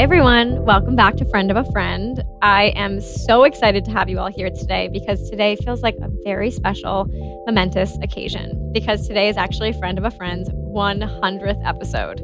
Hi, everyone. Welcome back to Friend of a Friend. I am so excited to have you all here today because today feels like a very special, momentous occasion because today is actually Friend of a Friend's 100th episode.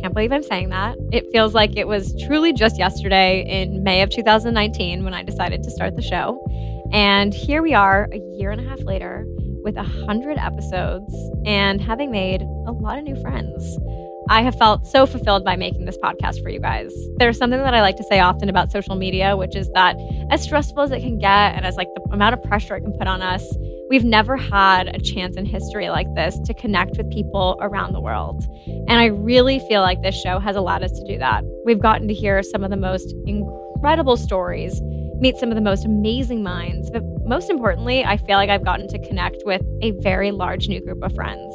Can't believe I'm saying that. It feels like it was truly just yesterday in May of 2019 when I decided to start the show. And here we are a year and a half later with 100 episodes and having made a lot of new friends. I have felt so fulfilled by making this podcast for you guys. There's something that I like to say often about social media, which is that as stressful as it can get and as like the amount of pressure it can put on us, we've never had a chance in history like this to connect with people around the world. And I really feel like this show has allowed us to do that. We've gotten to hear some of the most incredible stories, meet some of the most amazing minds, but most importantly, I feel like I've gotten to connect with a very large new group of friends.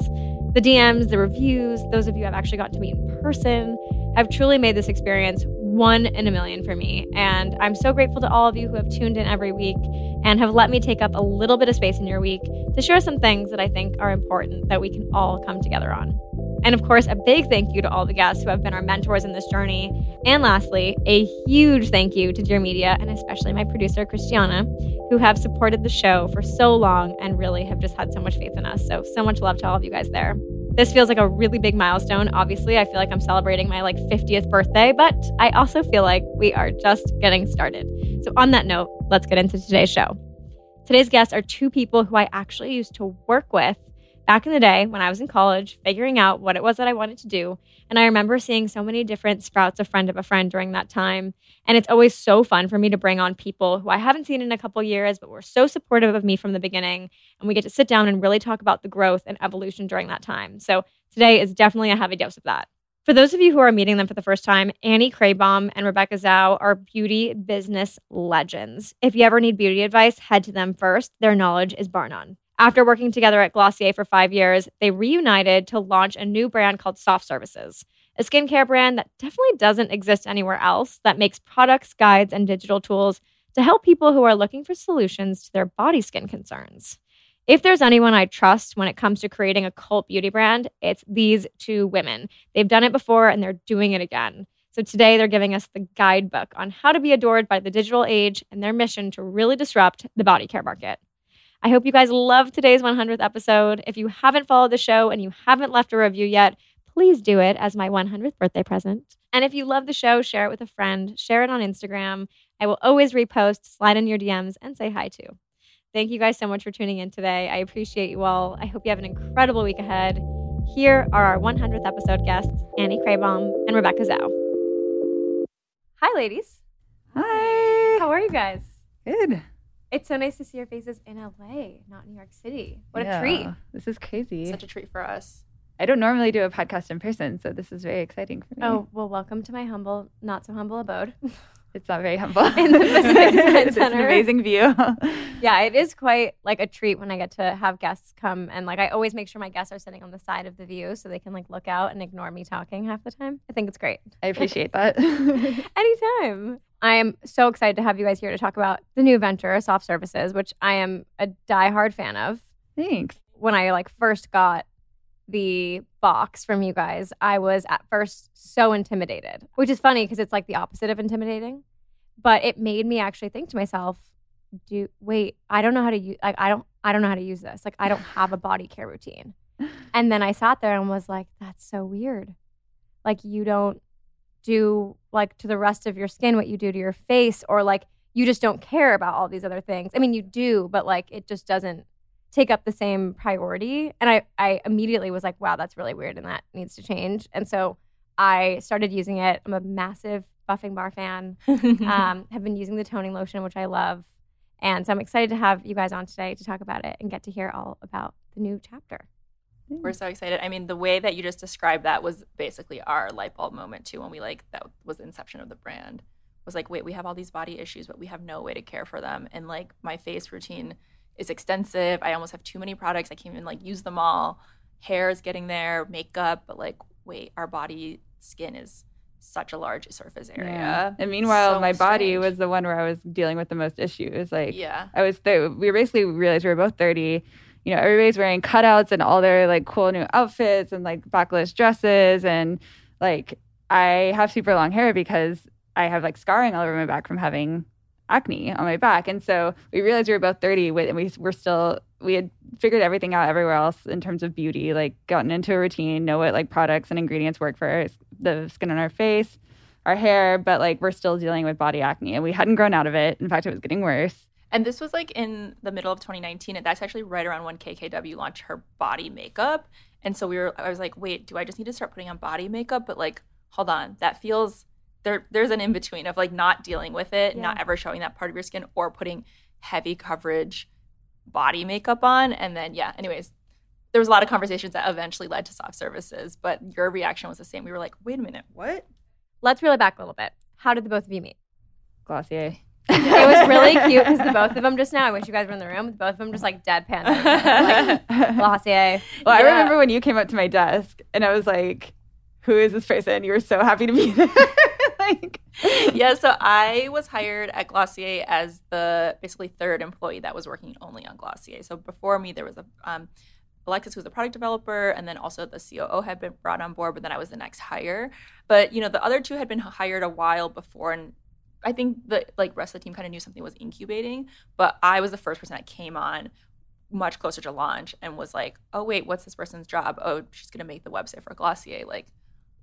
The DMs, the reviews, those of you I've actually gotten to meet in person have truly made this experience one in a million for me. And I'm so grateful to all of you who have tuned in every week and have let me take up a little bit of space in your week to share some things that I think are important that we can all come together on. And of course, a big thank you to all the guests who have been our mentors in this journey. And lastly, a huge thank you to Dear Media and especially my producer, Christiana, who have supported the show for so long and really have just had so much faith in us. So, so much love to all of you guys there. This feels like a really big milestone. Obviously, I feel like I'm celebrating my like 50th birthday, but I also feel like we are just getting started. So, on that note, let's get into today's show. Today's guests are two people who I actually used to work with back in the day when I was in college, figuring out what it was that I wanted to do. And I remember seeing so many different sprouts of friend of a friend during that time. And it's always so fun for me to bring on people who I haven't seen in a couple years, but were so supportive of me from the beginning. And we get to sit down and really talk about the growth and evolution during that time. So today is definitely a heavy dose of that. For those of you who are meeting them for the first time, Annie Kreighbaum and Rebecca Zhou are beauty business legends. If you ever need beauty advice, head to them first. Their knowledge is bar none. After working together at Glossier for five years, they reunited to launch a new brand called Soft Services, a skincare brand that definitely doesn't exist anywhere else that makes products, guides, and digital tools to help people who are looking for solutions to their body skin concerns. If there's anyone I trust when it comes to creating a cult beauty brand, it's these two women. They've done it before and they're doing it again. So today they're giving us the guidebook on how to be adored by the digital age and their mission to really disrupt the body care market. I hope you guys love today's 100th episode. If you haven't followed the show and you haven't left a review yet, please do it as my 100th birthday present. And if you love the show, share it with a friend, share it on Instagram. I will always repost, slide in your DMs, and say hi too. Thank you guys so much for tuning in today. I appreciate you all. I hope you have an incredible week ahead. Here are our 100th episode guests, Annie Kreighbaum and Rebecca Zhou. Hi, ladies. Hi. How are you guys? Good. It's so nice to see your faces in LA, not New York City. What Yeah, a treat. This is crazy. Such a treat for us. I don't normally do a podcast in person, so this is very exciting for me. Oh, well, welcome to my humble, not so humble abode. It's not very humble. In the Pacific Design it's an amazing view. yeah, it is quite like a treat when I get to have guests come and like I always make sure my guests are sitting on the side of the view so they can like look out and ignore me talking half the time. I think it's great. I appreciate that. Anytime. I am so excited to have you guys here to talk about the new venture, Soft Services, which I am a diehard fan of. Thanks. When I like first got the box from you guys, I was at first so intimidated, which is funny because it's like the opposite of intimidating. But it made me actually think to myself, do wait, I don't know how to use like I don't I don't know how to use this. Like I don't have a body care routine. And then I sat there and was like, that's so weird. Like you don't do like to the rest of your skin what you do to your face or like you just don't care about all these other things. I mean, you do, but like it just doesn't take up the same priority. And I I immediately was like, wow, that's really weird and that needs to change. And so I started using it. I'm a massive Buffing Bar fan. um, have been using the toning lotion, which I love. And so I'm excited to have you guys on today to talk about it and get to hear all about the new chapter. We're mm. so excited. I mean, the way that you just described that was basically our light bulb moment too when we like that was the inception of the brand. Was like, wait, we have all these body issues, but we have no way to care for them. And like my face routine is extensive. I almost have too many products. I can't even like use them all. Hair is getting there, makeup, but like, wait, our body skin is such a large surface area. Yeah. And meanwhile, So my body was the one where I was dealing with the most issues. Like, Yeah. I was, th- we basically realized we were both 30. You know, everybody's wearing cutouts and all their like cool new outfits and like backless dresses. And like, I have super long hair because I have like scarring all over my back from having acne on my back. And so we realized we were both 30 and we were still, we had figured everything out everywhere else in terms of beauty, like gotten into a routine, know what like products and ingredients work for the skin on our face, our hair, but like we're still dealing with body acne and we hadn't grown out of it. In fact, it was getting worse. And this was like in the middle of 2019, and that's actually right around when KKW launched her body makeup. And so we were, I was like, wait, do I just need to start putting on body makeup? But like, hold on, that feels there. There's an in between of like not dealing with it, not ever showing that part of your skin, or putting heavy coverage body makeup on. And then yeah, anyways, there was a lot of conversations that eventually led to soft services. But your reaction was the same. We were like, wait a minute, what? Let's reel it back a little bit. How did the both of you meet? Glossier. It was really cute because the both of them just now, I wish you guys were in the room, both of them just like deadpan. like, Glossier. Well, I remember when you came up to my desk and I was like, who is this person? You were so happy to be there. like, yeah, so I was hired at Glossier as the basically third employee that was working only on Glossier. So before me, there was a um, Alexis, who was the product developer, and then also the COO had been brought on board, but then I was the next hire. But you know, the other two had been hired a while before, and I think the like rest of the team kind of knew something was incubating. But I was the first person that came on much closer to launch and was like, "Oh wait, what's this person's job? Oh, she's gonna make the website for Glossier." Like,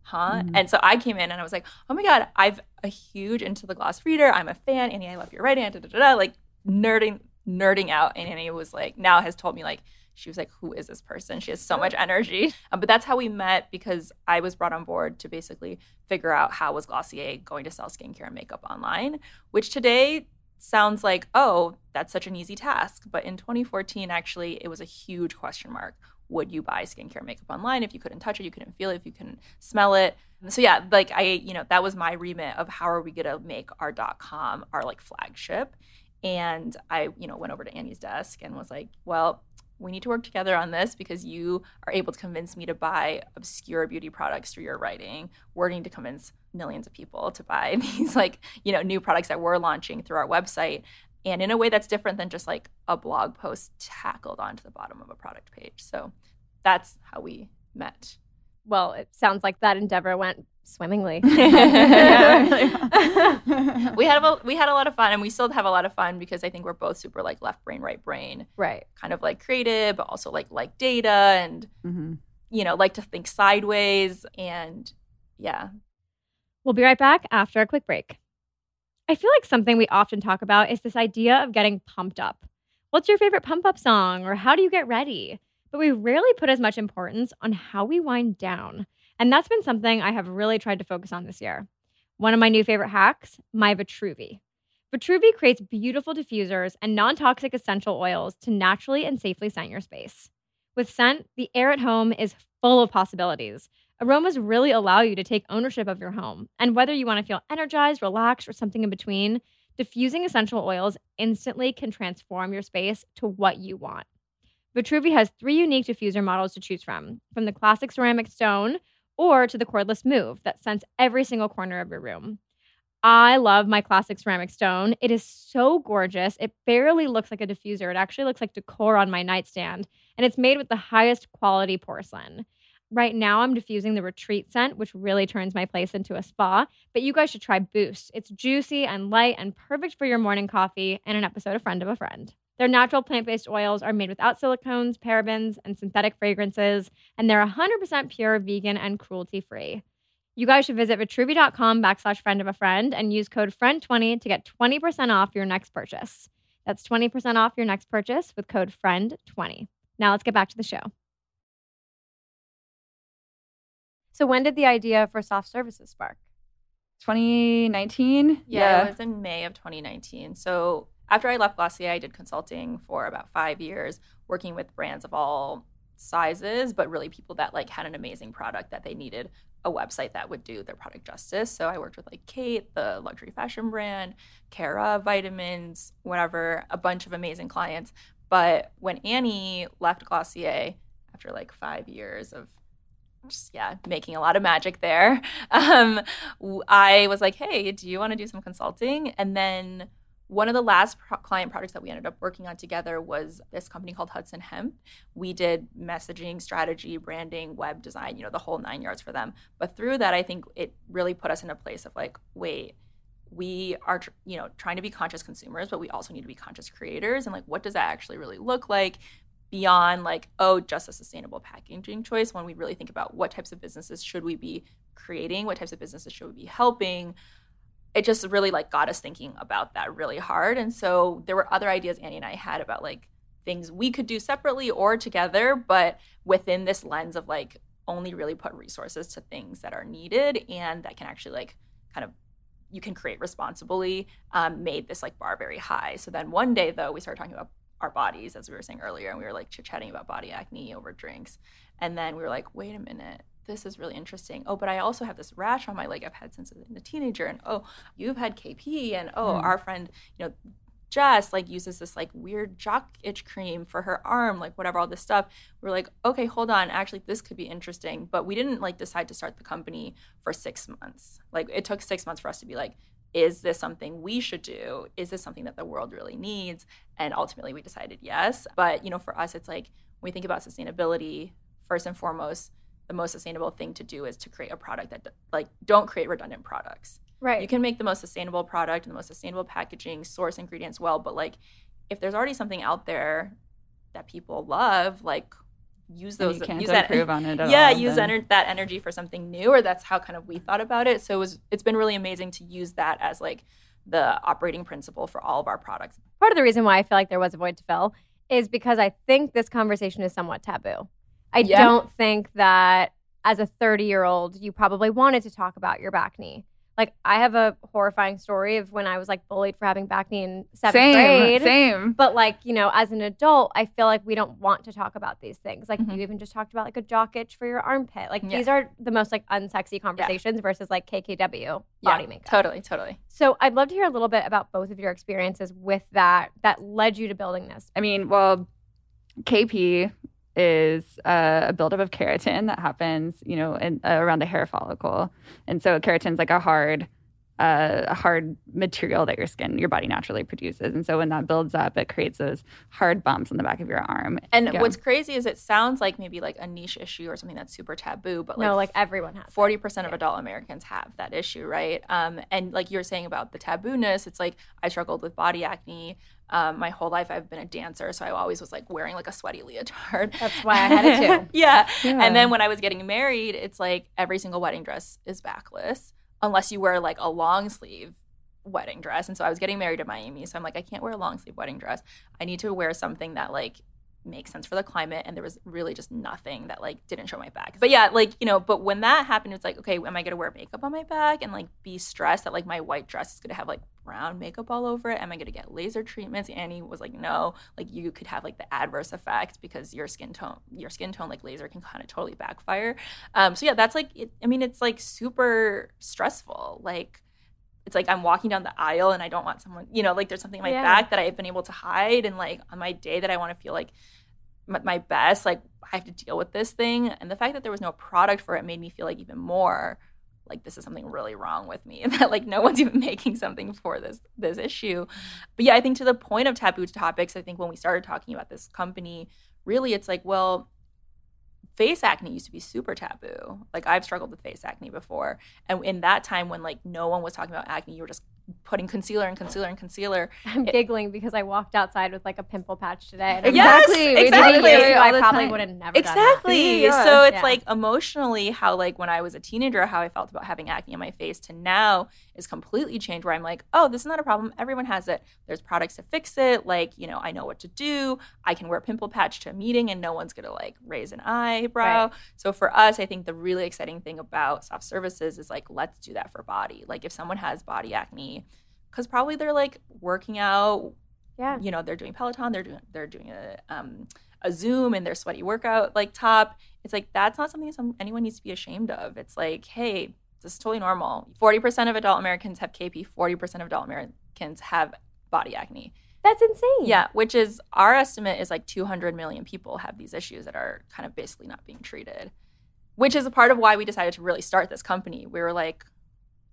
huh? Mm-hmm. And so I came in and I was like, "Oh my god, I've a huge into the gloss reader. I'm a fan. Annie, I love your writing." Da, da, da, da, like nerding, nerding out. And Annie was like, now has told me like. She was like, "Who is this person? She has so much energy." Um, but that's how we met because I was brought on board to basically figure out how was Glossier going to sell skincare and makeup online, which today sounds like, oh, that's such an easy task. But in 2014, actually, it was a huge question mark. Would you buy skincare and makeup online if you couldn't touch it, you couldn't feel it, if you couldn't smell it? So yeah, like I, you know, that was my remit of how are we gonna make our dot com our like flagship. And I, you know, went over to Annie's desk and was like, well, we need to work together on this because you are able to convince me to buy obscure beauty products through your writing. We're to convince millions of people to buy these like, you know, new products that we're launching through our website and in a way that's different than just like a blog post tackled onto the bottom of a product page. So that's how we met. Well, it sounds like that endeavor went swimmingly. we had a we had a lot of fun and we still have a lot of fun because I think we're both super like left brain right brain right. kind of like creative but also like like data and mm-hmm. you know like to think sideways and yeah We'll be right back after a quick break. I feel like something we often talk about is this idea of getting pumped up. What's your favorite pump up song or how do you get ready? But we rarely put as much importance on how we wind down. And that's been something I have really tried to focus on this year. One of my new favorite hacks, my Vitruvi. Vitruvi creates beautiful diffusers and non toxic essential oils to naturally and safely scent your space. With scent, the air at home is full of possibilities. Aromas really allow you to take ownership of your home. And whether you want to feel energized, relaxed, or something in between, diffusing essential oils instantly can transform your space to what you want. Vitruvi has three unique diffuser models to choose from, from the classic ceramic stone or to the cordless move that scents every single corner of your room. I love my classic ceramic stone. It is so gorgeous. It barely looks like a diffuser. It actually looks like decor on my nightstand, and it's made with the highest quality porcelain. Right now, I'm diffusing the retreat scent, which really turns my place into a spa. But you guys should try Boost. It's juicy and light and perfect for your morning coffee and an episode of Friend of a Friend. Their natural plant based oils are made without silicones, parabens, and synthetic fragrances, and they're 100% pure, vegan, and cruelty free. You guys should visit vitruvi.com backslash friend of a friend and use code FRIEND20 to get 20% off your next purchase. That's 20% off your next purchase with code FRIEND20. Now let's get back to the show. So, when did the idea for soft services spark? 2019. Yeah, it was in May of 2019. So after I left Glossier, I did consulting for about five years, working with brands of all sizes, but really people that like had an amazing product that they needed a website that would do their product justice. So I worked with like Khaite, the luxury fashion brand, Kara Vitamins, whatever, a bunch of amazing clients. But when Annie left Glossier after like five years of just yeah making a lot of magic there, um, I was like, hey, do you want to do some consulting? And then one of the last pro- client projects that we ended up working on together was this company called Hudson Hemp. We did messaging, strategy, branding, web design, you know, the whole nine yards for them. But through that, I think it really put us in a place of like, wait, we are, you know, trying to be conscious consumers, but we also need to be conscious creators. And like, what does that actually really look like? beyond like oh just a sustainable packaging choice when we really think about what types of businesses should we be creating what types of businesses should we be helping it just really like got us thinking about that really hard. And so there were other ideas Annie and I had about like things we could do separately or together, but within this lens of like only really put resources to things that are needed and that can actually like kind of you can create responsibly um, made this like bar very high. So then one day though we started talking about our bodies as we were saying earlier and we were like chit chatting about body acne over drinks. And then we were like, wait a minute, this is really interesting. Oh, but I also have this rash on my leg I've had since I've been a teenager. And oh, you've had KP. And oh, mm. our friend, you know, Jess like uses this like weird jock itch cream for her arm, like whatever, all this stuff. We are like, okay, hold on. Actually, this could be interesting. But we didn't like decide to start the company for six months. Like it took six months for us to be like, is this something we should do? Is this something that the world really needs? And ultimately we decided yes. But you know, for us, it's like when we think about sustainability, first and foremost, the most sustainable thing to do is to create a product that like don't create redundant products. Right. You can make the most sustainable product and the most sustainable packaging, source ingredients well, but like if there's already something out there that people love, like use those use that improve on it yeah all, use ener- that energy for something new or that's how kind of we thought about it so it was it's been really amazing to use that as like the operating principle for all of our products part of the reason why i feel like there was a void to fill is because i think this conversation is somewhat taboo I yeah. don't think that as a 30 year old, you probably wanted to talk about your bacne. Like I have a horrifying story of when I was like bullied for having bacne in seventh same, grade. Same. But like, you know, as an adult, I feel like we don't want to talk about these things. Like mm-hmm. you even just talked about like a jock itch for your armpit. Like yeah. these are the most like unsexy conversations yeah. versus like KKW body makeup. Totally, totally. So I'd love to hear a little bit about both of your experiences with that that led you to building this. I mean, well, KP is uh, a buildup of keratin that happens, you know, in, uh, around the hair follicle. And so keratin's like a hard a hard material that your skin, your body naturally produces. And so when that builds up, it creates those hard bumps on the back of your arm. And yeah. what's crazy is it sounds like maybe like a niche issue or something that's super taboo, but like no, like everyone has. Forty percent of yeah. adult Americans have that issue, right? Um, and like you're saying about the tabooness, it's like I struggled with body acne. Um, my whole life I've been a dancer, so I always was like wearing like a sweaty leotard. That's why I had it too. yeah. yeah. And then when I was getting married, it's like every single wedding dress is backless unless you wear like a long sleeve wedding dress. And so I was getting married in Miami. So I'm like, I can't wear a long sleeve wedding dress. I need to wear something that like makes sense for the climate. And there was really just nothing that like didn't show my back. But yeah, like, you know, but when that happened, it's like, okay, am I gonna wear makeup on my back and like be stressed that like my white dress is gonna have like brown makeup all over it? Am I gonna get laser treatments? Annie was like, no, like you could have like the adverse effect because your skin tone, your skin tone, like laser can kind of totally backfire. Um, so yeah, that's like, it, I mean, it's like super stressful. Like, it's like I'm walking down the aisle and I don't want someone, you know, like there's something in my yeah. back that I've been able to hide. And like on my day that I want to feel like my best, like I have to deal with this thing. And the fact that there was no product for it made me feel like even more like this is something really wrong with me and that like no one's even making something for this this issue. But yeah, I think to the point of taboo topics, I think when we started talking about this company, really it's like, well, face acne used to be super taboo. Like I've struggled with face acne before. And in that time when like no one was talking about acne, you were just putting concealer and concealer and concealer. I'm It- giggling because I walked outside with like a pimple patch today. And I'm Yes, like, Exactly. We do exactly. this years I probably would have never done that. Exactly. Yeah. So it's Yeah. like emotionally how like when I was a teenager, how I felt about having acne on my face to now is completely changed where I'm like, oh, this is not a problem. Everyone has it. There's products to fix it. Like, you know, I know what to do. I can wear a pimple patch to a meeting and no one's gonna like raise an eyebrow. So for us, I think the really exciting thing about soft services is like, let's do that for body. Like if someone has body acne, because probably they're like working out, Yeah. you know they're doing peloton they're doing they're doing a um a zoom and their sweaty workout like top. It's like that's not something some, anyone needs to be ashamed of. It's like hey this is totally normal. 40% of adult americans have kp 40% of adult americans have body acne. That's insane. yeah which is our estimate is like 200 million people have these issues that are kind of basically not being treated which is a part of why we decided to really start this company. We were like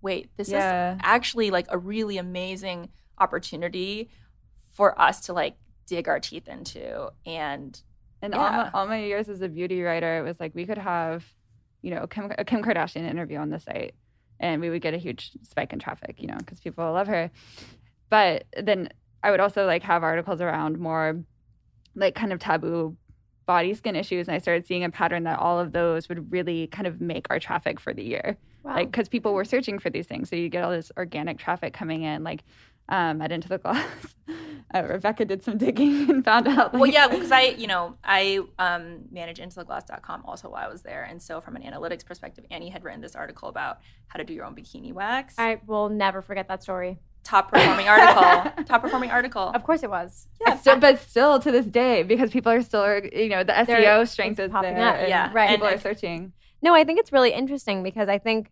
wait this Yeah. is actually like a really amazing opportunity for us to like dig our teeth into and And all, my, all my years as a beauty writer, it was like we could have, you know, Kim, a Kim Kardashian interview on the site, and we would get a huge spike in traffic, you know, because people love her. But then I would also like have articles around more, like kind of taboo body skin issues, and I started seeing a pattern that all of those would really kind of make our traffic for the year Wow. like because people were searching for these things so you get all this organic traffic coming in like um at into the gloss uh, rebecca did some digging and found out like, well yeah because i you know i um, manage intothegloss.com also while i was there and so from an analytics perspective annie had written this article about how to do your own bikini wax I will never forget that story. top performing article top performing article Of course it was. yeah still, but still to this day because people are still you know the They're- seo strength is popping there up, and yeah. Right. people And- are searching No, I think it's really interesting because I think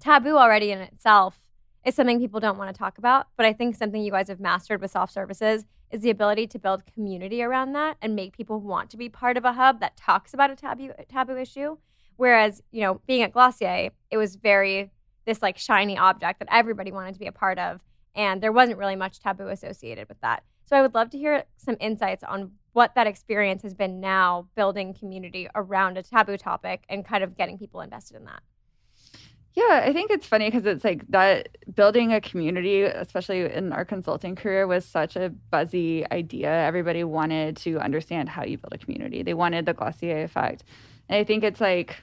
taboo already in itself is something people don't want to talk about. But I think something you guys have mastered with soft services is the ability to build community around that and make people want to be part of a hub that talks about a taboo taboo issue. Whereas, you know, being at Glossier, it was very this like shiny object that everybody wanted to be a part of. And there wasn't really much taboo associated with that. So I would love to hear some insights on what that experience has been now building community around a taboo topic and kind of getting people invested in that. Yeah, I think it's funny because it's like that building a community, especially in our consulting career, was such a buzzy idea. Everybody wanted to understand how you build a community. They wanted the Glossier effect. And I think it's like,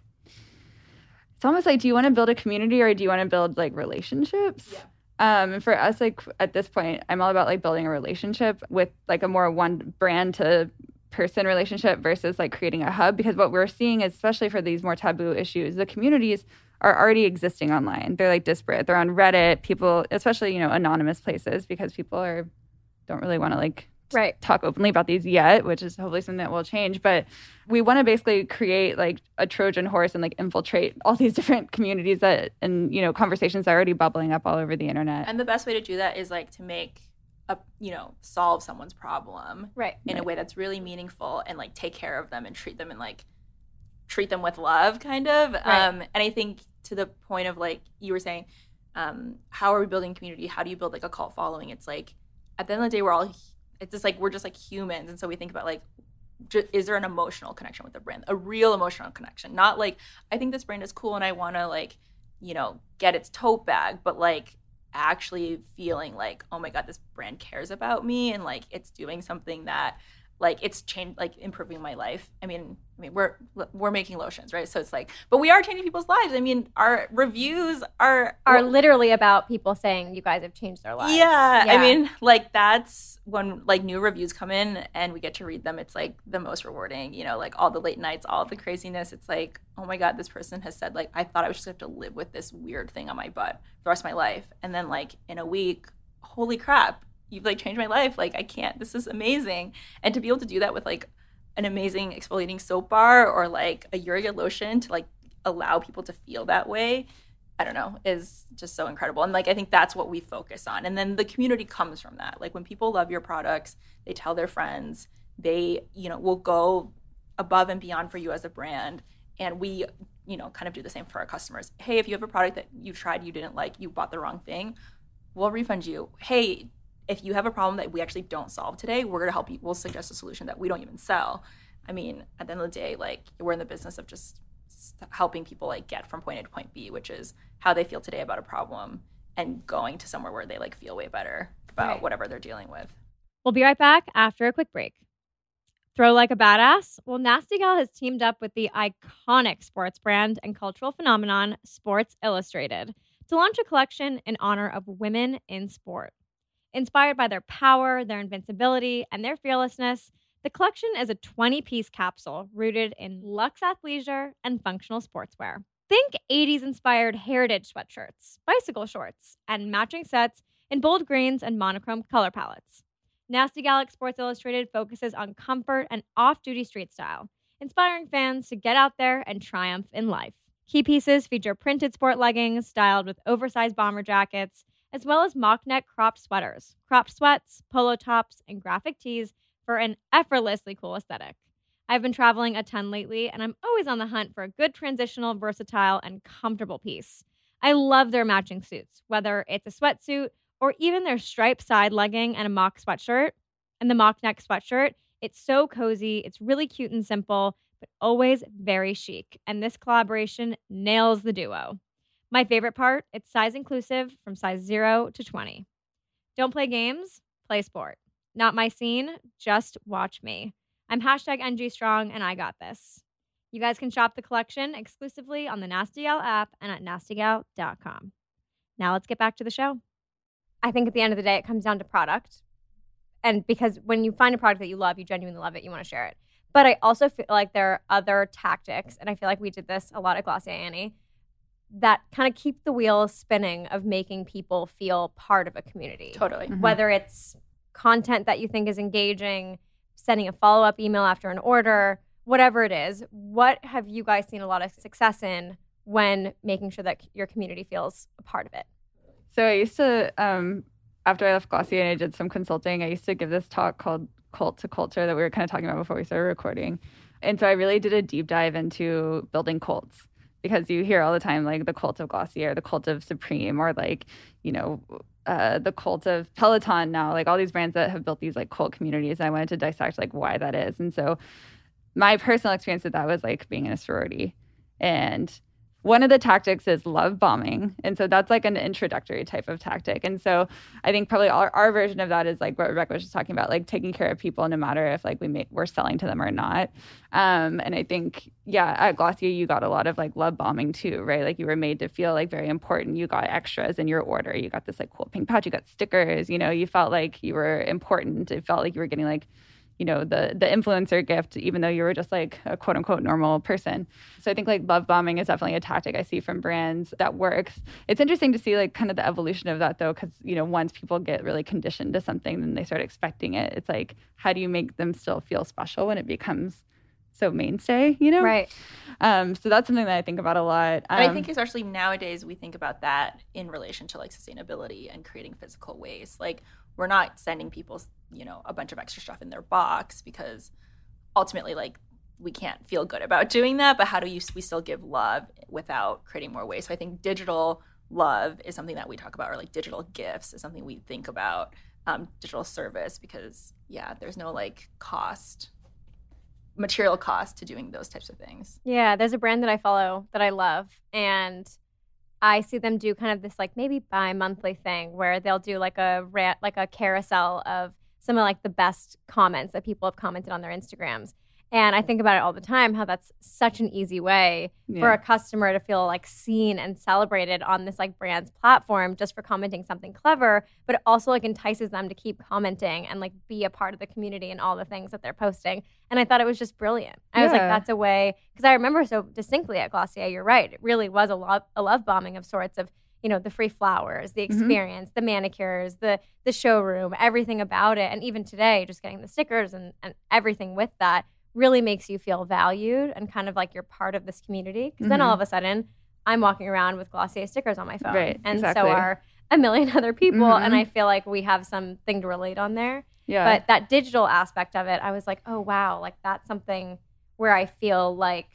it's almost like, do you want to build a community or do you want to build like relationships? Yeah. Um, and for us, like at this point, I'm all about like building a relationship with like a more one brand to person relationship versus like creating a hub because what we're seeing is especially for these more taboo issues the communities are already existing online. They're like disparate. They're on reddit. People especially you know anonymous places because people are don't really want to like Right. talk openly about these yet which is hopefully something that will change but we want to basically create like a trojan horse and like infiltrate all these different communities that and you know conversations are already bubbling up all over the internet and the best way to do that is like to make a you know solve someone's problem Right. in a way that's really meaningful and like take care of them and treat them and like treat them with love kind of Right. um and i think to the point of like you were saying um how are we building community how do you build like a cult following it's like at the end of the day we're all it's just like we're just like humans and so we think about like is there an emotional connection with the brand? A real emotional connection not like i think this brand is cool and i want to like you know get its tote bag but like actually feeling like oh my god this brand cares about me and like it's doing something that like it's changed like improving my life i mean i mean we're we're making lotions right so it's like but we are changing people's lives i mean our reviews are Are literally about people saying you guys have changed their lives. yeah, I mean, like that's when like new reviews come in and we get to read them. It's like the most rewarding, you know, like all the late nights, all the craziness. It's like, oh my god, this person has said like I thought I was just gonna have to live with this weird thing on my butt for the rest of my life, and then like in a week, holy crap, you've like changed my life. Like I can't. This is amazing, and to be able to do that with like an amazing exfoliating soap bar or like a Uriga lotion to like allow people to feel that way I don't know, is just so incredible. And like I think that's what we focus on. And then the community comes from that. Like when people love your products, they tell their friends, they, you know, will go above and beyond for you as a brand. And we, you know, kind of do the same for our customers. Hey, if you have a product that you tried you didn't like, you bought the wrong thing, we'll refund you. Hey, if you have a problem that we actually don't solve today, we're gonna help you. We'll suggest a solution that we don't even sell. I mean, at the end of the day, like we're in the business of just helping people like get from point A to point B, which is how they feel today about a problem. and going to somewhere where they like feel way better about Right. whatever they're dealing with. We'll be right back after a quick break. Throw like a badass? Well, Nasty Gal has teamed up with the iconic sports brand and cultural phenomenon Sports Illustrated to launch a collection in honor of women in sport. Inspired by their power, their invincibility, and their fearlessness, the collection is a 20 piece capsule rooted in luxe athleisure and functional sportswear. Think 80s inspired heritage sweatshirts, bicycle shorts, and matching sets in bold greens and monochrome color palettes. Nasty Gal Sports Illustrated focuses on comfort and off duty street style, inspiring fans to get out there and triumph in life. Key pieces feature printed sport leggings styled with oversized bomber jackets, as well as mock neck cropped sweaters, cropped sweats, polo tops, and graphic tees for an effortlessly cool aesthetic. I've been traveling a ton lately, and I'm always on the hunt for a good transitional, versatile, and comfortable piece. I love their matching suits, whether it's a sweatsuit or even their striped side legging and a mock sweatshirt and the mock neck sweatshirt. It's so cozy, it's really cute and simple, but always very chic. And this collaboration nails the duo. My favorite part, it's size inclusive from size 0 to 20. Don't play games, play sport. Not my scene, just watch me. I'm hashtag NG Strong and I got this. You guys can shop the collection exclusively on the Nasty Gal app and at nastygal.com. Now let's get back to the show. I think at the end of the day, it comes down to product. And because when you find a product that you love, you genuinely love it, you want to share it. But I also feel like there are other tactics, and I feel like we did this a lot at Glossier Annie, that kind of keep the wheels spinning of making people feel part of a community. Totally. Mhm. Whether it's content that you think is engaging, sending a follow up email after an order, whatever it is, what have you guys seen a lot of success in when making sure that your community feels a part of it? So I used to, um, after I left Glossier and I did some consulting, I used to give this talk called Cult to Culture that we were kind of talking about before we started recording. And so I really did a deep dive into building cults because you hear all the time like the cult of Glossier, the cult of Supreme, or like, you know, uh, the cult of Peloton now, like all these brands that have built these like cult communities. And I wanted to dissect like why that is. And so my personal experience with that was like being in a sorority. And one of the tactics is love bombing. And so that's like an introductory type of tactic. And so I think probably our, our version of that is like what Rebecca was just talking about, like taking care of people no matter if like we make, we're selling to them or not. Um, and I think, yeah, at Glossier, you got a lot of like love bombing too, right? Like you were made to feel like very important. You got extras in your order. You got this like cool pink pouch. You got stickers. You know, you felt like you were important. It felt like you were getting like you know the the influencer gift even though you were just like a quote unquote normal person so i think like love bombing is definitely a tactic i see from brands that works it's interesting to see like kind of the evolution of that though because you know once people get really conditioned to something then they start expecting it it's like how do you make them still feel special when it becomes so mainstay you know Right. um so that's something that i think about a lot And I Um, think especially nowadays we think about that in relation to like sustainability and creating physical waste. Like we're not sending people, you know, a bunch of extra stuff in their box because ultimately like we can't feel good about doing that, but how do you we still give love without creating more waste? So I think digital love is something that we talk about or like digital gifts is something we think about um, digital service because yeah, there's no like cost material cost to doing those types of things. Yeah, there's a brand that I follow that I love, and I see them do kind of this like maybe bi-monthly thing where they'll do like a rant, like a carousel of some of like the best comments that people have commented on their Instagrams. And I think about it all the time how that's such an easy way for a customer to feel like seen and celebrated on this like brand's platform just for commenting something clever, but it also like entices them to keep commenting and like be a part of the community and all the things that they're posting. And I thought it was just brilliant. I was like, that's a way because I remember so distinctly at Glossier, you're right. It really was a love a love bombing of sorts of you know the free flowers, the Mhm. experience, the manicures, the the showroom, everything about it, and even today, just getting the stickers and and everything with that really makes you feel valued and kind of like you're part of this community. Because then all of a sudden, I'm walking around with Glossier stickers on my phone, Right, and exactly. so are a million other people, and Mhm. I feel like we have something to relate on there. yeah But that digital aspect of it, I was like, oh wow, like that's something where I feel like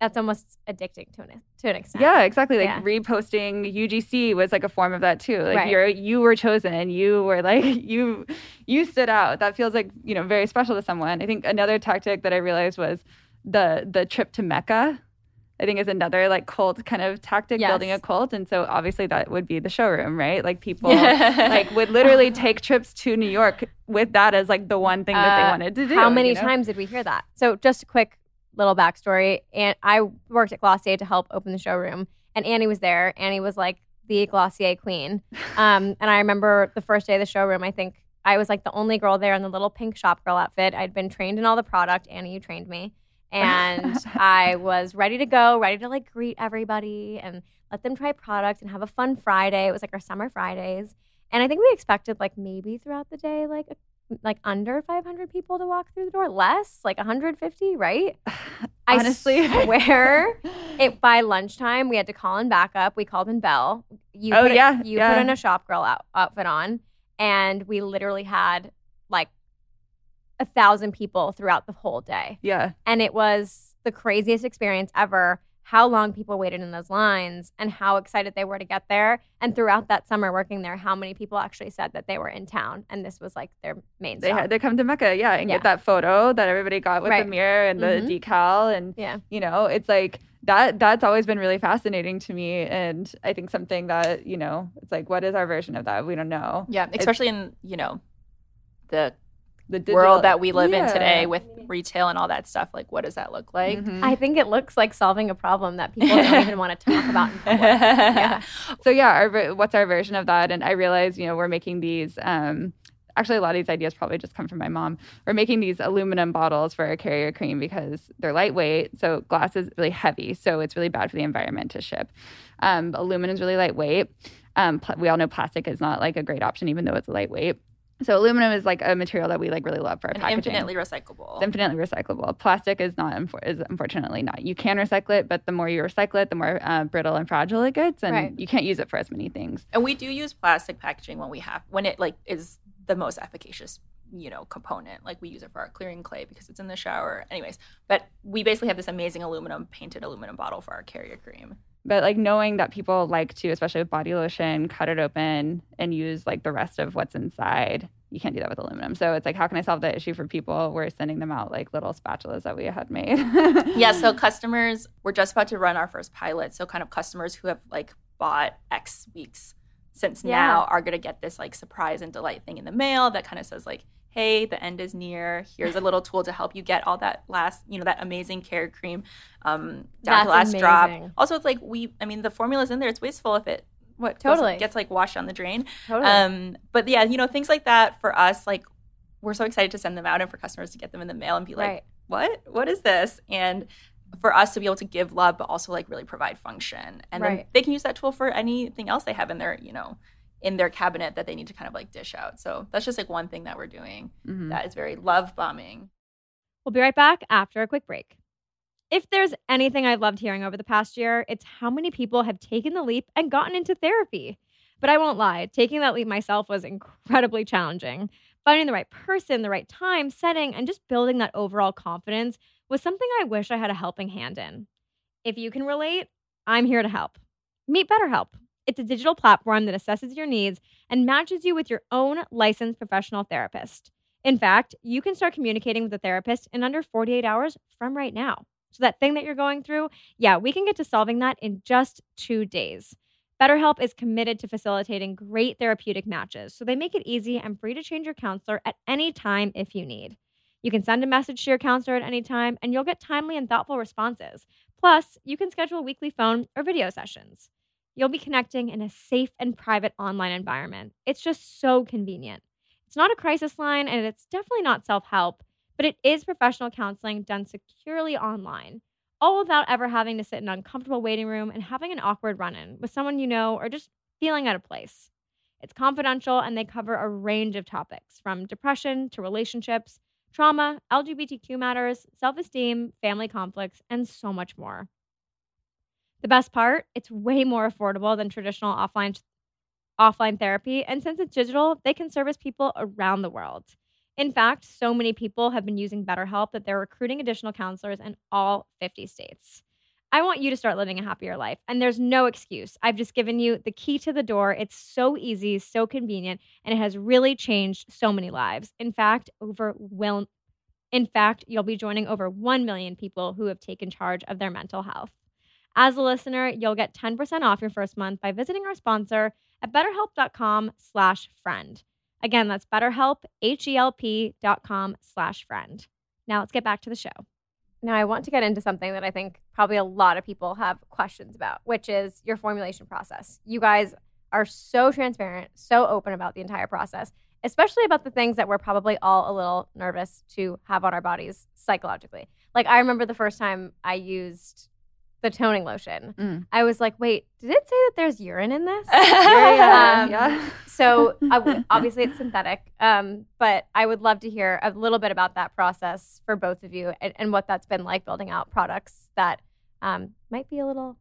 that's almost addicting to an to an extent. Yeah, exactly. Like Yeah. reposting UGC was like a form of that too. Like Right. you're you were chosen, you were like you you stood out. That feels like, you know, very special to someone. I think another tactic that I realized was the the trip to Mecca. I think is another like cult kind of tactic, Yes. building a cult. And so obviously that would be the showroom, right? Like people like would literally take trips to New York with that as like the one thing that they Uh, wanted to do. How many you know? times did we hear that? So, just a quick little backstory. And I worked at Glossier to help open the showroom, and Annie was there. Annie was like the Glossier queen. Um, and I remember the first day of the showroom, I think I was like the only girl there in the little pink shop girl outfit. I'd been trained in all the product. Annie, you trained me. And I was ready to go, ready to like greet everybody and let them try product and have a fun Friday. It was like our summer Fridays. And I think we expected like maybe throughout the day, like a like under 500 people to walk through the door less like 150 right Honestly. i swear it by lunchtime we had to call in backup we called in bell you Oh, put, yeah, you yeah. put in a shop girl out, outfit on and we literally had like a thousand people throughout the whole day Yeah. and it was the craziest experience ever how long people waited in those lines and how excited they were to get there and throughout that summer working there how many people actually said that they were in town and this was like their main They stop. had to come to Mecca, yeah, and Yeah. get that photo that everybody got with Right. the mirror and the Mhm. decal and yeah you know it's like that that's always been really fascinating to me and i think something that you know it's like what is our version of that we don't know Yeah, especially in you know the the digital- world that we live in today with retail and all that stuff. Like, what does that look like? Mhm. I think it looks like solving a problem that people don't even want to talk about in. Yeah. so yeah our, what's our version of that and i realize you know we're making these um actually a lot of these ideas probably just come from my mom we're making these aluminum bottles for our carrier cream because they're lightweight so glass is really heavy so it's really bad for the environment to ship um, aluminum is really lightweight um, pl- we all know plastic is not like a great option even though it's lightweight so aluminum is like a material that we like really love for our And packaging infinitely recyclable. it's infinitely recyclable. Plastic is not, is unfortunately not. You can recycle it, but the more you recycle it, the more uh, brittle and fragile it gets, and Right. you can't use it for as many things. and we do use plastic packaging when we have when it like is the most efficacious you know component like we use it for our clearing clay because it's in the shower anyways but we basically have this amazing aluminum painted aluminum bottle for our carrier cream But like knowing that people like to, especially with body lotion, cut it open and use like the rest of what's inside. You can't do that with aluminum. So it's like, how can I solve that issue for people? We're sending them out like little spatulas that we had made. yeah so customers we're just about to run our first pilot so kind of customers who have like bought x weeks since Yeah. now are going to get this like surprise and delight thing in the mail that kind of says like hey the end is near here's a little tool to help you get all that last you know that amazing care cream um down to That's last drop also it's like we i mean the formula's in there it's wasteful if it what goes- Totally. gets like washed down the drain Totally. um, but yeah, you know, things like that for us, like we're so excited to send them out and for customers to get them in the mail and be like, Right. what? What is this? And for us to be able to give love, but also like really provide function. And then they can use that tool for anything else they have in their, you know, in their cabinet that they need to kind of like dish out. So that's just like one thing that we're doing Mhm. that is very love bombing. We'll be right back after a quick break. If there's anything I've loved hearing over the past year, it's how many people have taken the leap and gotten into therapy. But I won't lie, taking that leap myself was incredibly challenging. Finding the right person, the right time, setting, and just building that overall confidence was something I wish I had a helping hand in. If you can relate, I'm here to help. Meet BetterHelp. It's a digital platform that assesses your needs and matches you with your own licensed professional therapist. In fact, you can start communicating with a therapist in under 48 hours from right now. So, that thing that you're going through, yeah, we can get to solving that in just two days. BetterHelp is committed to facilitating great therapeutic matches, so they make it easy and free to change your counselor at any time if you need. You can send a message to your counselor at any time, and you'll get timely and thoughtful responses. Plus, you can schedule weekly phone or video sessions. You'll be connecting in a safe and private online environment. It's just so convenient. It's not a crisis line, and it's definitely not self help, but it is professional counseling done securely online, all without ever having to sit in an uncomfortable waiting room and having an awkward run in with someone you know or just feeling out of place. It's confidential, and they cover a range of topics from depression to relationships, trauma, LGBTQ matters, self esteem, family conflicts, and so much more. The best part, it's way more affordable than traditional offline offline therapy, and since it's digital, they can service people around the world. In fact, so many people have been using BetterHelp that they're recruiting additional counselors in all 50 states. I want you to start living a happier life, and there's no excuse. I've just given you the key to the door. It's so easy, so convenient, and it has really changed so many lives. In fact, over will in fact, you'll be joining over 1 million people who have taken charge of their mental health. As a listener, you'll get 10% off your first month by visiting our sponsor at betterhelp.com slash friend. Again, that's betterhelp, H-E-L-P dot com slash friend. Now let's get back to the show. Now I want to get into something that I think probably a lot of people have questions about, which is your formulation process. You guys are so transparent, so open about the entire process, especially about the things that we're probably all a little nervous to have on our bodies psychologically. Like I remember the first time I used the toning lotion. Mm. I was like, wait, did it say that there's urine in this? yeah, Um, yeah. so obviously it's synthetic, um, but I would love to hear a little bit about that process for both of you and, and what that's been like building out products that um, might be a little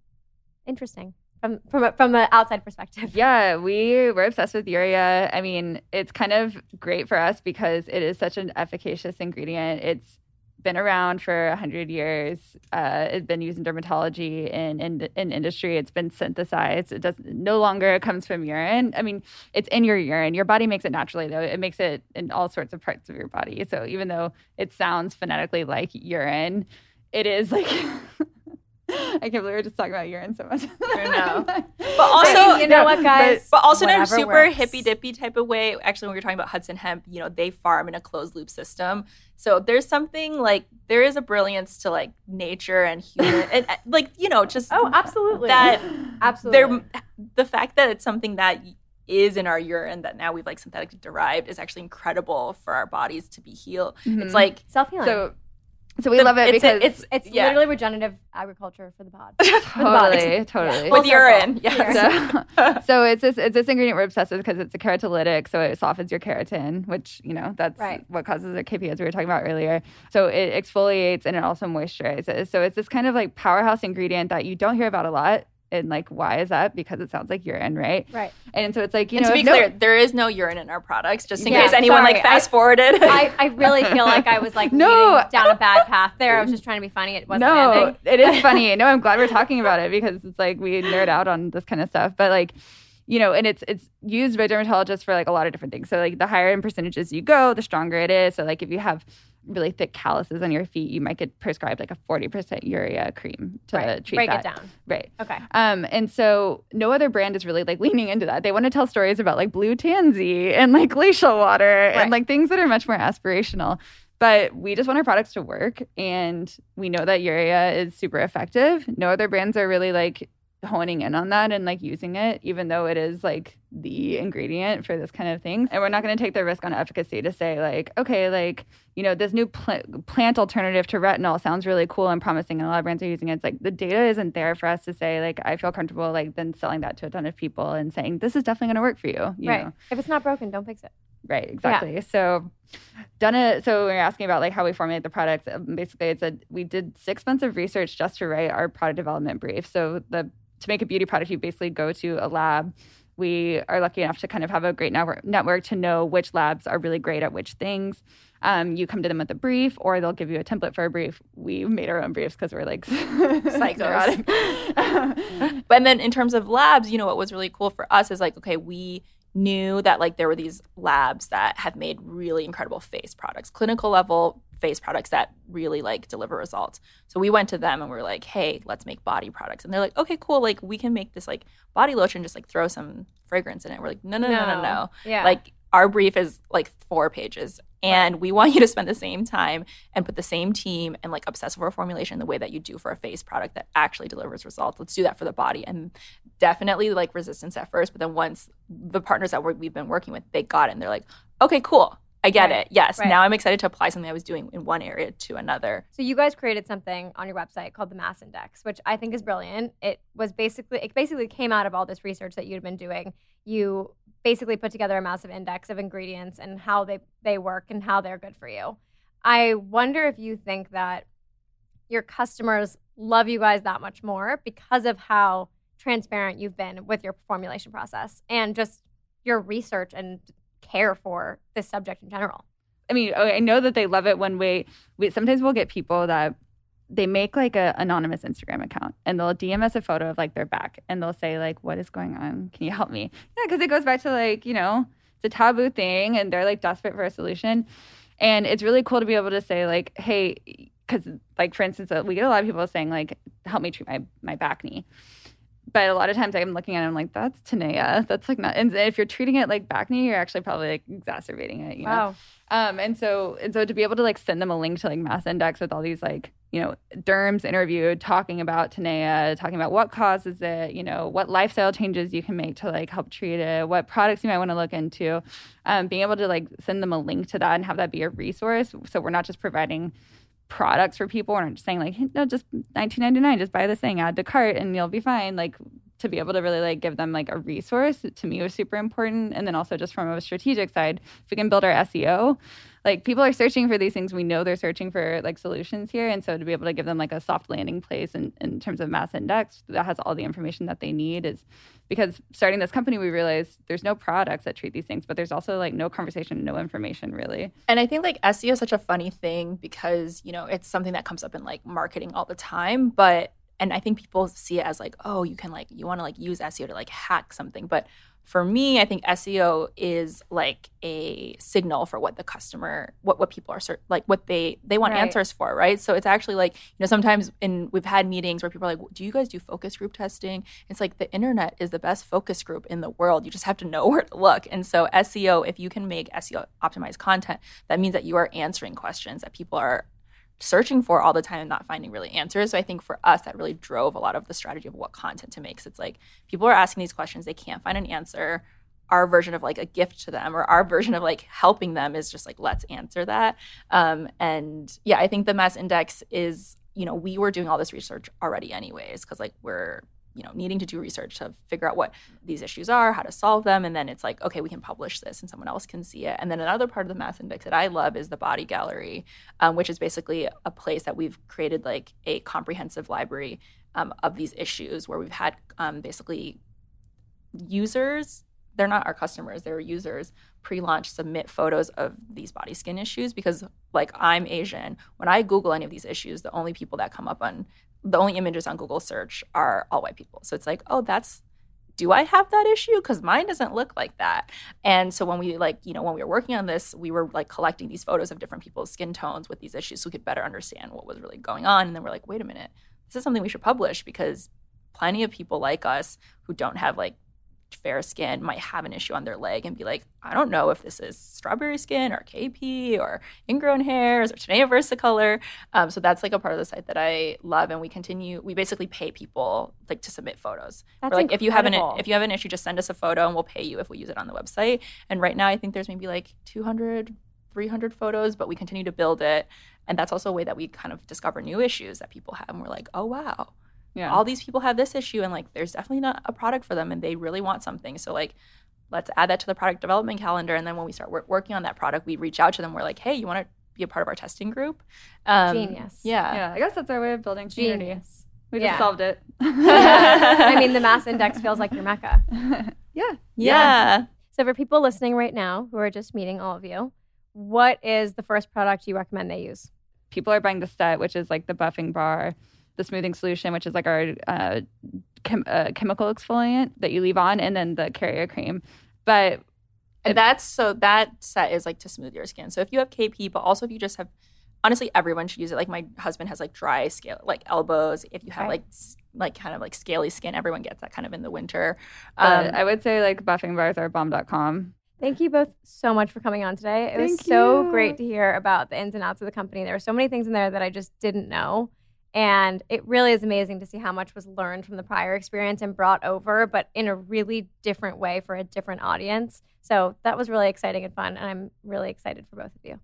interesting from from a, from an outside perspective. Yeah, we we're obsessed with urea. I mean, it's kind of great for us because it is such an efficacious ingredient. It's been around for 100 years. Uh, it's been used in dermatology and in, in industry. It's been synthesized. It does no longer comes from urine. I mean, it's in your urine. Your body makes it naturally, though. It makes it in all sorts of parts of your body. So even though it sounds phonetically like urine, it is like. I can't believe we're just talking about urine so much. I know. but also- you know what, guys? But also in a super works. hippy dippy type of way. Actually, when we were talking about Hudson Hemp, you know, they farm in a closed loop system. So there's something like there is a brilliance to like nature and human and uh, like, you know, just Oh, absolutely. that absolutely. the fact that it's something that is in our urine that now we've like synthetically derived is actually incredible for our bodies to be healed. Mhm. It's like Self healing. so so we the- love it it's a- because it's it's yeah. literally regenerative agriculture for the pod. totally, totally. with Full urine. circle. Yes. So, so it's this it's this ingredient we're obsessed with because it's a keratolytic, so it softens your keratin, which you know that's Right. what causes the KP as we were talking about earlier. So it exfoliates and it also moisturizes. So it's this kind of like powerhouse ingredient that you don't hear about a lot. And like, why is that? Because it sounds like urine, right? Right. And so it's like you and know, to be if no- clear, there is no urine in our products, just in Yeah, case anyone sorry, like fast forwarded. I, I really feel like I was like No. down a bad path there. I was just trying to be funny. It wasn't no, landing. it is funny. No, I'm glad we're talking about it because it's like we nerd out on this kind of stuff. But like, you know, and it's it's used by dermatologists for like a lot of different things. So like the higher in percentages you go, the stronger it is. So like if you have really thick calluses on your feet, you might get prescribed like a 40% urea cream to Right. treat Break that. it down. Right. Okay. Um, and so no other brand is really like leaning into that. They want to tell stories about like blue tansy and like glacial water Right. and like things that are much more aspirational. But we just want our products to work and we know that urea is super effective. No other brands are really like honing in on that and like using it, even though it is like the ingredient for this kind of thing. And we're not going to take the risk on efficacy to say, like, okay, like, you know, this new pl- plant alternative to retinol sounds really cool and promising, and a lot of brands are using it. It's like the data isn't there for us to say, like, I feel comfortable, like, then selling that to a ton of people and saying, this is definitely going to work for you. you right. know? If it's not broken, don't fix it. Right, exactly. So, done it. So, we're asking about like how we formulate the products. Um, Basically, it's a we did six months of research just to write our product development brief. So, the to make a beauty product, you basically go to a lab. We are lucky enough to kind of have a great network network to know which labs are really great at which things. Um, you come to them with a brief, or they'll give you a template for a brief. We made our own briefs because we're like Psychos. neurotic. But then in terms of labs, you know, what was really cool for us is like, okay, we knew that like there were these labs that have made really incredible face products, clinical level face products that really like deliver results. So we went to them and we are like, hey, let's make body products. And they're like, okay, cool. Like we can make this like body lotion, just like throw some fragrance in it. We're like, no, no, no, no, no. Yeah. Like our brief is like four pages and we want you to spend the same time and put the same team and like obsess over formulation the way that you do for a face product that actually delivers results let's do that for the body and definitely like resistance at first but then once the partners that we've been working with they got it and they're like okay cool i get Right, it yes right. now i'm excited to apply something i was doing in one area to another So you guys created something on your website called the Mass Index, which I think is brilliant. It was basically it basically came out of all this research that you'd been doing. You basically put together a massive index of ingredients and how they they work and how they're good for you. I wonder if you think that your customers love you guys that much more because of how transparent you've been with your formulation process and just your research and care for this subject in general. I mean, I know that they love it when we, we sometimes we'll get people that they make like a anonymous Instagram account and they'll DM us a photo of like their back and they'll say like, "What is going on? Can you help me?" Yeah, because it goes back to like you know it's a taboo thing and they're like desperate for a solution, and it's really cool to be able to say like, "Hey." because like for instance uh, we get a lot of people saying like help me treat my my bacne but a lot of times i'm looking at it i'm like that's tinea that's like not and if you're treating it like bacne you're actually probably like exacerbating it you know? Wow. um and so and so to be able to like send them a link to like mass index with all these like you know derms interviewed talking about tinea talking about what causes it you know what lifestyle changes you can make to like help treat it what products you might want to look into um, being able to like send them a link to that and have that be a resource. So we're not just providing products for people. We're not just saying like no just 19.99 just buy this thing add to cart and you'll be fine. Like to be able to really like give them like a resource to me was super important. And then also just from a strategic side if we can build our seo like people are searching for these things. We know they're searching for like solutions here. And so to be able to give them like a soft landing place in, in terms of mass index that has all the information that they need is because starting this company we realized there's no products that treat these things but there's also like no conversation no information really. And I think like SEO is such a funny thing because, you know, it's something that comes up in like marketing all the time. But, and I think people see it as like, oh, you can like, you want to like use SEO to like hack something. But for me, I think SEO is like a signal for what the customer, what, what people are ser- like, what they, they want Right. answers for, right? So it's actually like, you know, sometimes in, we've had meetings where people are like, do you guys do focus group testing? It's like the internet is the best focus group in the world. You just have to know where to look. And so SEO, if you can make SEO optimized content, that means that you are answering questions that people are searching for all the time and not finding really answers. So I think for us, that really drove a lot of the strategy of what content to make. So it's like people are asking these questions, they can't find an answer. Our version of like a gift to them or our version of like helping them is just like, let's answer that. Um, and yeah, I think the mass index is, you know, we were doing all this research already anyways, because like we're you know needing to do research to figure out what these issues are how to solve them and then it's like okay we can publish this and someone else can see it. And then another part of the mass index that i love is the body gallery um, which is basically a place that we've created like a comprehensive library um, of these issues where we've had um, basically users they're not our customers they're users pre-launch submit photos of these body skin issues because like i'm asian. When i google any of these issues the only people that come up on the only images on google search are all white people. So it's like oh that's do i have that issue? Because mine doesn't look like that. And so when we like you know when we were working on this we were like collecting these photos of different people's skin tones with these issues so we could better understand what was really going on. And then we're like wait a minute. This is something we should publish because plenty of people like us who don't have like fair skin might have an issue on their leg and be like, I don't know if this is strawberry skin or KP or ingrown hairs or Tinea versicolor. Um, so that's like a part of the site that I love, and we continue. We basically pay people like to submit photos. That's We're like if you have an if you have an issue, just send us a photo and we'll pay you if we use it on the website. And right now, I think there's maybe like 200, 300 photos, but we continue to build it. And that's also a way that we kind of discover new issues that people have, and we're like, oh wow, yeah all these people have this issue and like there's definitely not a product for them and they really want something so like let's add that to the product development calendar and then when we start wor- working on that product we reach out to them we're like hey you want to be a part of our testing group um, Genius. yeah yeah i guess that's our way of building community Genius. we Yeah. just solved it I mean, the mass index feels like your mecca. yeah yeah So, for people listening right now who are just meeting all of you, what is the first product you recommend they use? people are buying the set, which is like the buffing bar, the smoothing solution, which is like our uh, chem- uh, chemical exfoliant that you leave on, and then the carrier cream. But and that's so that set is like to smooth your skin so if you have kp but also if you just have honestly everyone should use it like my husband has like dry scale like elbows if you have Right. like like kind of like scaly skin everyone gets that kind of in the winter um, I would say like buffing bars are bomb.com. Thank you both so much for coming on today. It was so you. great to hear about the ins and outs of the company. There were so many things in there that I just didn't know. And it really is amazing to see how much was learned from the prior experience and brought over, but in a really different way for a different audience. So that was really exciting and fun. And I'm really excited for both of you.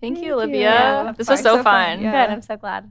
thank, Thank you you. olivia Yeah, this was so, So fun, fun. Yeah. Good. I'm so glad.